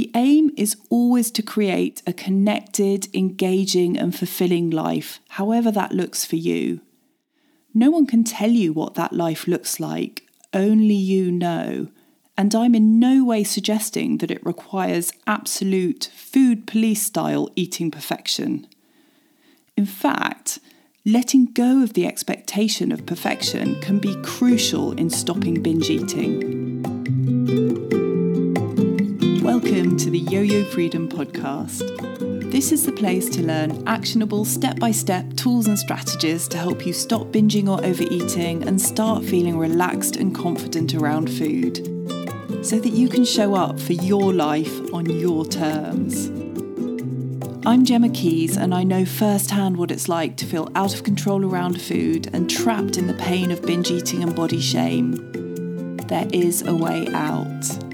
The aim is always to create a connected, engaging, and fulfilling life, however that looks for you. No one can tell you what that life looks like, only you know. And I'm in no way suggesting that it requires absolute food police style eating perfection. In fact, letting go of the expectation of perfection can be crucial in stopping binge eating. Welcome to the Yo Yo Freedom Podcast. This is the place to learn actionable step by step tools and strategies to help you stop binging or overeating and start feeling relaxed and confident around food so that you can show up for your life on your terms. I'm Gemma Keys, and I know firsthand what it's like to feel out of control around food and trapped in the pain of binge eating and body shame. There is a way out.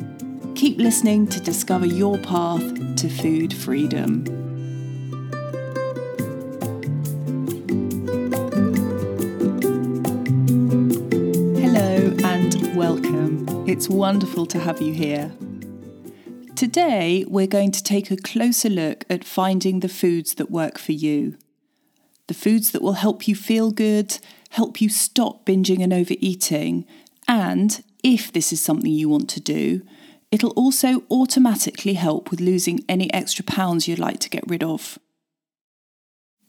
Keep listening to discover your path to food freedom. Hello and welcome. It's wonderful to have you here. Today, we're going to take a closer look at finding the foods that work for you. The foods that will help you feel good, help you stop binging and overeating, and if this is something you want to do, it'll also automatically help with losing any extra pounds you'd like to get rid of.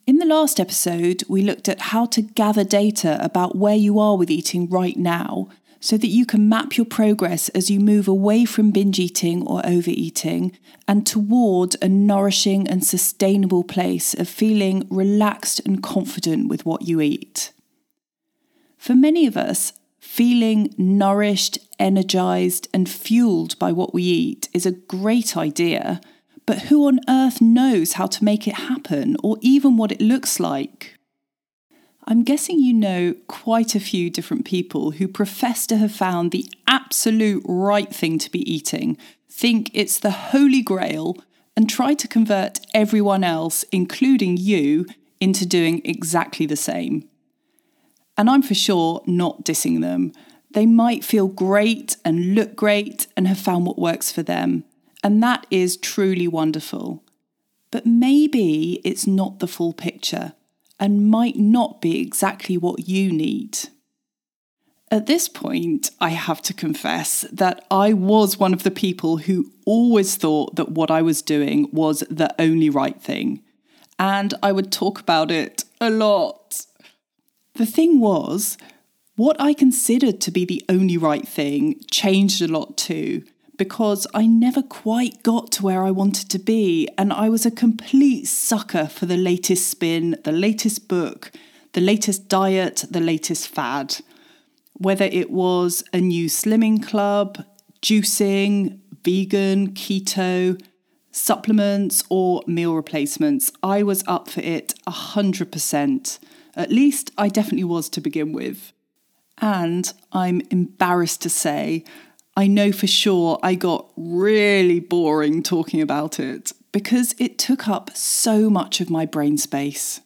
In the last episode, we looked at how to gather data about where you are with eating right now so that you can map your progress as you move away from binge eating or overeating and toward a nourishing and sustainable place of feeling relaxed and confident with what you eat. For many of us, feeling nourished, energized, and fueled by what we eat is a great idea, but who on earth knows how to make it happen or even what it looks like? I'm guessing you know quite a few different people who profess to have found the absolute right thing to be eating, think it's the holy grail, and try to convert everyone else, including you, into doing exactly the same. And I'm for sure not dissing them. They might feel great and look great and have found what works for them. And that is truly wonderful. But maybe it's not the full picture and might not be exactly what you need. At this point, I have to confess that I was one of the people who always thought that what I was doing was the only right thing. And I would talk about it a lot. The thing was, what I considered to be the only right thing changed a lot too because I never quite got to where I wanted to be. And I was a complete sucker for the latest spin, the latest book, the latest diet, the latest fad. Whether it was a new slimming club, juicing, vegan, keto, supplements, or meal replacements, I was up for it 100%. At least I definitely was to begin with. And I'm embarrassed to say I know for sure I got really boring talking about it because it took up so much of my brain space.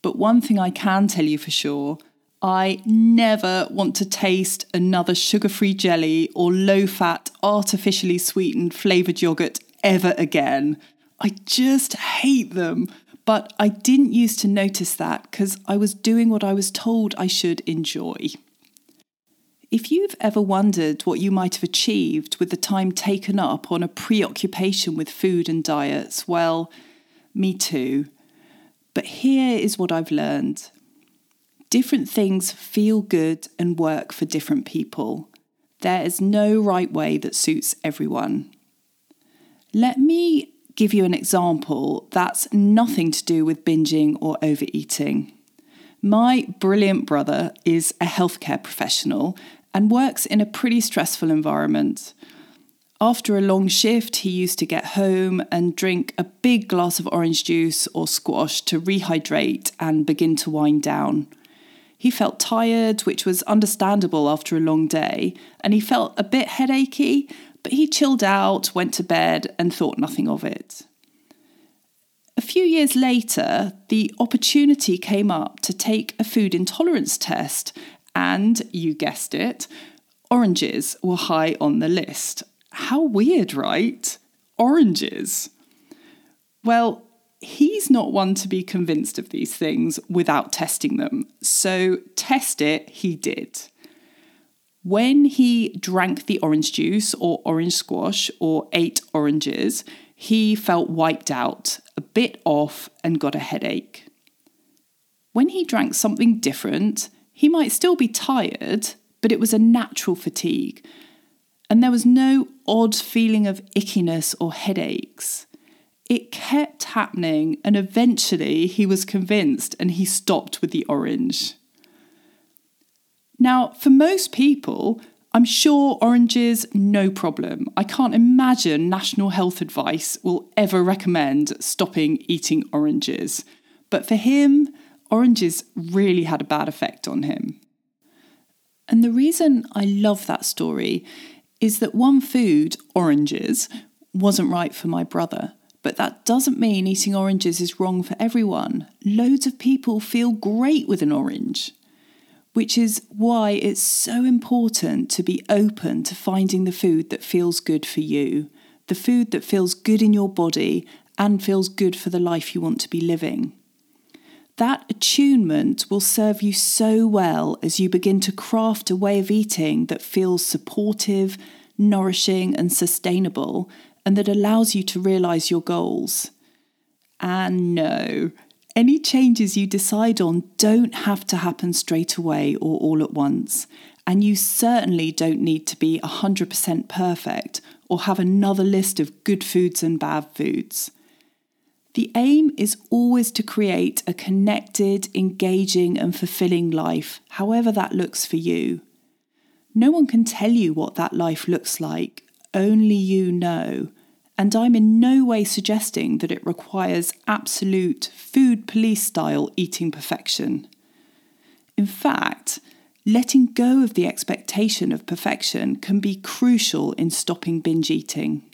But one thing I can tell you for sure I never want to taste another sugar free jelly or low fat, artificially sweetened flavoured yogurt ever again. I just hate them. But I didn't used to notice that because I was doing what I was told I should enjoy. If you've ever wondered what you might have achieved with the time taken up on a preoccupation with food and diets, well, me too. But here is what I've learned different things feel good and work for different people. There is no right way that suits everyone. Let me give you an example that's nothing to do with binging or overeating. My brilliant brother is a healthcare professional and works in a pretty stressful environment. After a long shift, he used to get home and drink a big glass of orange juice or squash to rehydrate and begin to wind down. He felt tired, which was understandable after a long day, and he felt a bit headachy, but he chilled out, went to bed, and thought nothing of it. A few years later, the opportunity came up to take a food intolerance test, and you guessed it, oranges were high on the list. How weird, right? oranges? Well, he's not one to be convinced of these things without testing them. So, test it, he did. When he drank the orange juice or orange squash or ate oranges, he felt wiped out, a bit off, and got a headache. When he drank something different, he might still be tired, but it was a natural fatigue, and there was no odd feeling of ickiness or headaches. It kept happening, and eventually he was convinced and he stopped with the orange. Now, for most people, I'm sure oranges, no problem. I can't imagine National Health Advice will ever recommend stopping eating oranges. But for him, oranges really had a bad effect on him. And the reason I love that story is that one food, oranges, wasn't right for my brother. But that doesn't mean eating oranges is wrong for everyone. Loads of people feel great with an orange, which is why it's so important to be open to finding the food that feels good for you, the food that feels good in your body and feels good for the life you want to be living. That attunement will serve you so well as you begin to craft a way of eating that feels supportive, nourishing, and sustainable, and that allows you to realize your goals. And no, any changes you decide on don't have to happen straight away or all at once. And you certainly don't need to be 100% perfect or have another list of good foods and bad foods. The aim is always to create a connected, engaging, and fulfilling life, however that looks for you. No one can tell you what that life looks like, only you know. And I'm in no way suggesting that it requires absolute food police style eating perfection. In fact, letting go of the expectation of perfection can be crucial in stopping binge eating.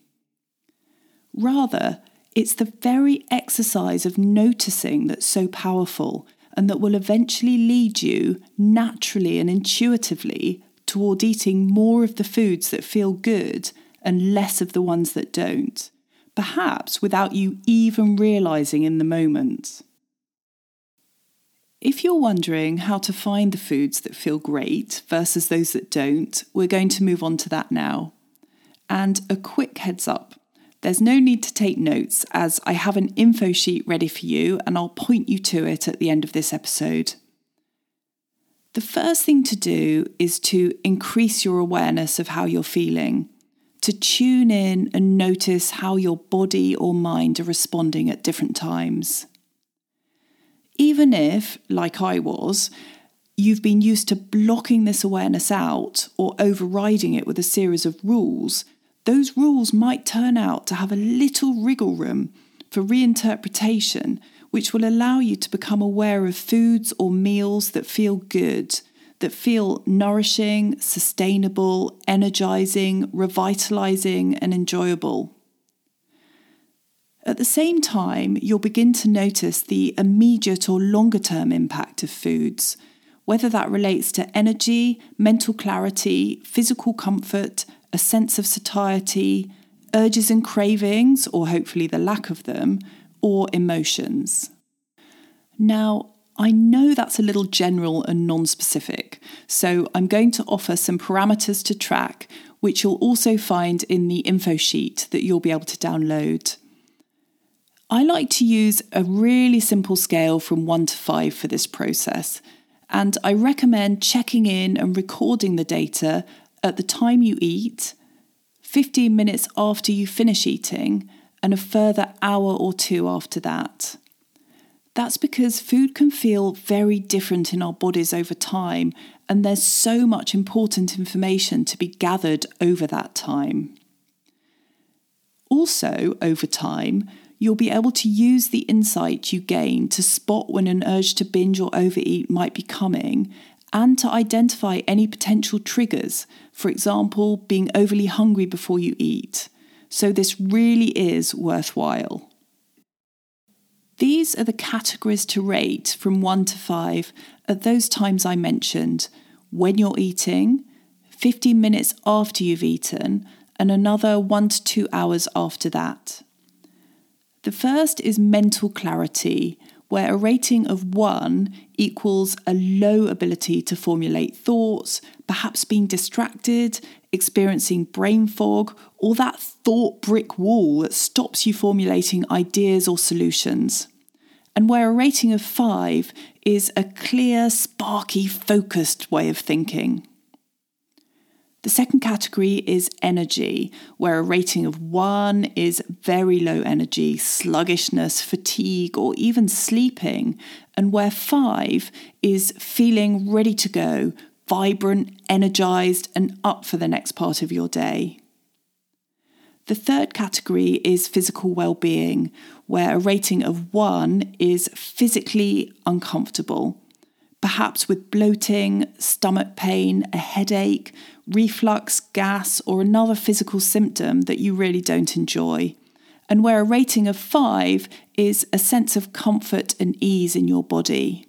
Rather, it's the very exercise of noticing that's so powerful and that will eventually lead you naturally and intuitively toward eating more of the foods that feel good and less of the ones that don't, perhaps without you even realizing in the moment. If you're wondering how to find the foods that feel great versus those that don't, we're going to move on to that now. And a quick heads up there's no need to take notes as I have an info sheet ready for you and I'll point you to it at the end of this episode. The first thing to do is to increase your awareness of how you're feeling, to tune in and notice how your body or mind are responding at different times. Even if, like I was, you've been used to blocking this awareness out or overriding it with a series of rules, those rules might turn out to have a little wriggle room for reinterpretation, which will allow you to become aware of foods or meals that feel good, that feel nourishing, sustainable, energizing, revitalizing, and enjoyable. At the same time, you'll begin to notice the immediate or longer term impact of foods, whether that relates to energy, mental clarity, physical comfort, a sense of satiety, urges and cravings, or hopefully the lack of them, or emotions. Now, I know that's a little general and non specific, so I'm going to offer some parameters to track, which you'll also find in the info sheet that you'll be able to download. I like to use a really simple scale from 1 to 5 for this process, and I recommend checking in and recording the data at the time you eat, 15 minutes after you finish eating, and a further hour or two after that. That's because food can feel very different in our bodies over time, and there's so much important information to be gathered over that time. Also, over time, you'll be able to use the insight you gain to spot when an urge to binge or overeat might be coming and to identify any potential triggers, for example, being overly hungry before you eat. So, this really is worthwhile. These are the categories to rate from 1 to 5 at those times I mentioned when you're eating, 15 minutes after you've eaten, and another one to two hours after that. The first is mental clarity, where a rating of one equals a low ability to formulate thoughts, perhaps being distracted, experiencing brain fog, or that thought brick wall that stops you formulating ideas or solutions. And where a rating of five is a clear, sparky, focused way of thinking. The second category is energy, where a rating of one is very low energy, sluggishness, fatigue, or even sleeping, and where five is feeling ready to go, vibrant, energized, and up for the next part of your day. The third category is physical well-being, where a rating of one is physically uncomfortable, perhaps with bloating, stomach pain, a headache, reflux, gas, or another physical symptom that you really don't enjoy. And where a rating of five is a sense of comfort and ease in your body.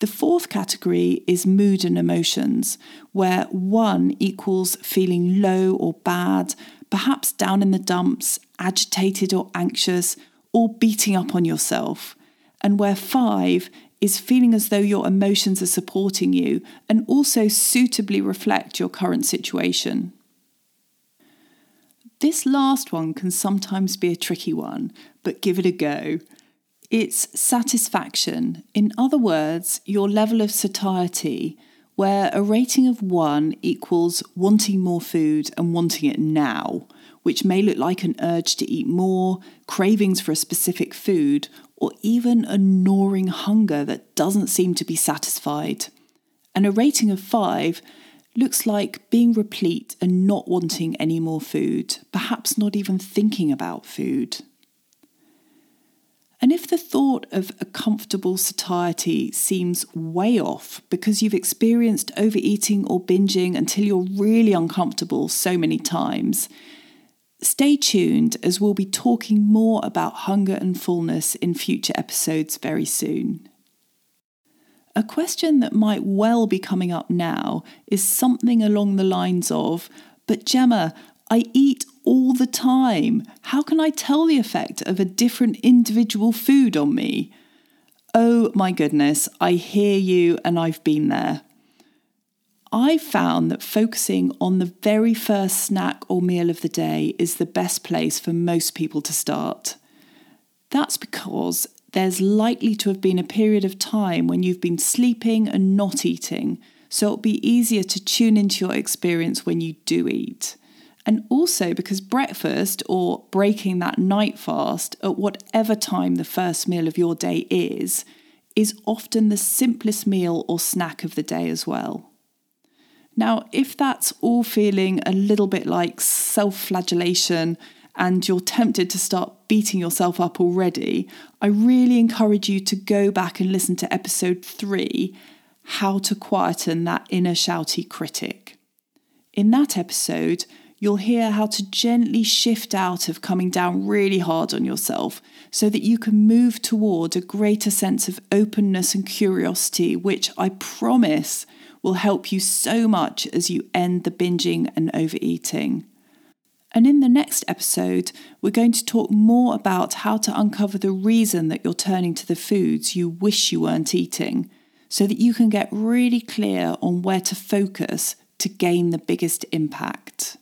The fourth category is mood and emotions, where one equals feeling low or bad, perhaps down in the dumps, agitated or anxious, or beating up on yourself, and where five is feeling as though your emotions are supporting you and also suitably reflect your current situation. This last one can sometimes be a tricky one, but give it a go. It's satisfaction. In other words, your level of satiety, where a rating of one equals wanting more food and wanting it now, which may look like an urge to eat more, cravings for a specific food, or even a gnawing hunger that doesn't seem to be satisfied. And a rating of five looks like being replete and not wanting any more food, perhaps not even thinking about food. And if the thought of a comfortable satiety seems way off because you've experienced overeating or binging until you're really uncomfortable so many times, stay tuned as we'll be talking more about hunger and fullness in future episodes very soon. A question that might well be coming up now is something along the lines of, But Gemma, I eat all the time. How can I tell the effect of a different individual food on me? Oh my goodness, I hear you and I've been there. I found that focusing on the very first snack or meal of the day is the best place for most people to start. That's because there's likely to have been a period of time when you've been sleeping and not eating, so it'll be easier to tune into your experience when you do eat and also because breakfast or breaking that night fast at whatever time the first meal of your day is, is often the simplest meal or snack of the day as well. Now, if that's all feeling a little bit like self flagellation and you're tempted to start beating yourself up already, I really encourage you to go back and listen to episode three How to Quieten That Inner Shouty Critic. In that episode, you'll hear how to gently shift out of coming down really hard on yourself so that you can move toward a greater sense of openness and curiosity, which I promise will help you so much as you end the binging and overeating. And in the next episode, we're going to talk more about how to uncover the reason that you're turning to the foods you wish you weren't eating so that you can get really clear on where to focus to gain the biggest impact.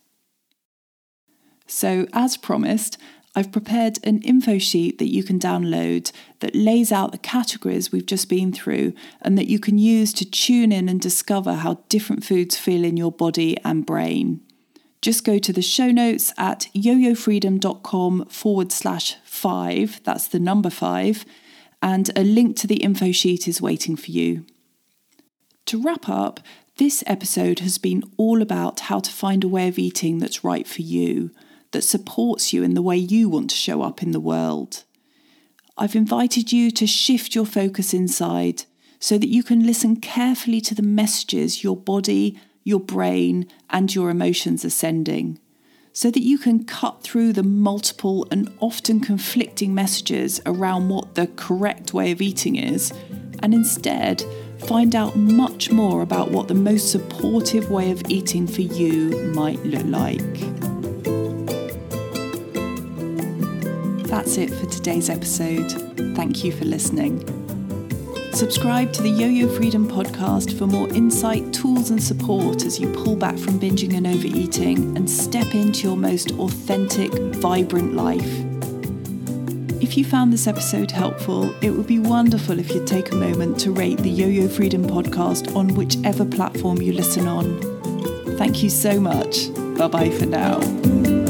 So, as promised, I've prepared an info sheet that you can download that lays out the categories we've just been through and that you can use to tune in and discover how different foods feel in your body and brain. Just go to the show notes at yoyofreedom.com forward slash five, that's the number five, and a link to the info sheet is waiting for you. To wrap up, this episode has been all about how to find a way of eating that's right for you that supports you in the way you want to show up in the world. I've invited you to shift your focus inside so that you can listen carefully to the messages your body, your brain, and your emotions are sending, so that you can cut through the multiple and often conflicting messages around what the correct way of eating is, and instead find out much more about what the most supportive way of eating for you might look like. That's it for today's episode. Thank you for listening. Subscribe to the Yo Yo Freedom podcast for more insight, tools, and support as you pull back from binging and overeating and step into your most authentic, vibrant life. If you found this episode helpful, it would be wonderful if you'd take a moment to rate the Yo Yo Freedom podcast on whichever platform you listen on. Thank you so much. Bye bye for now.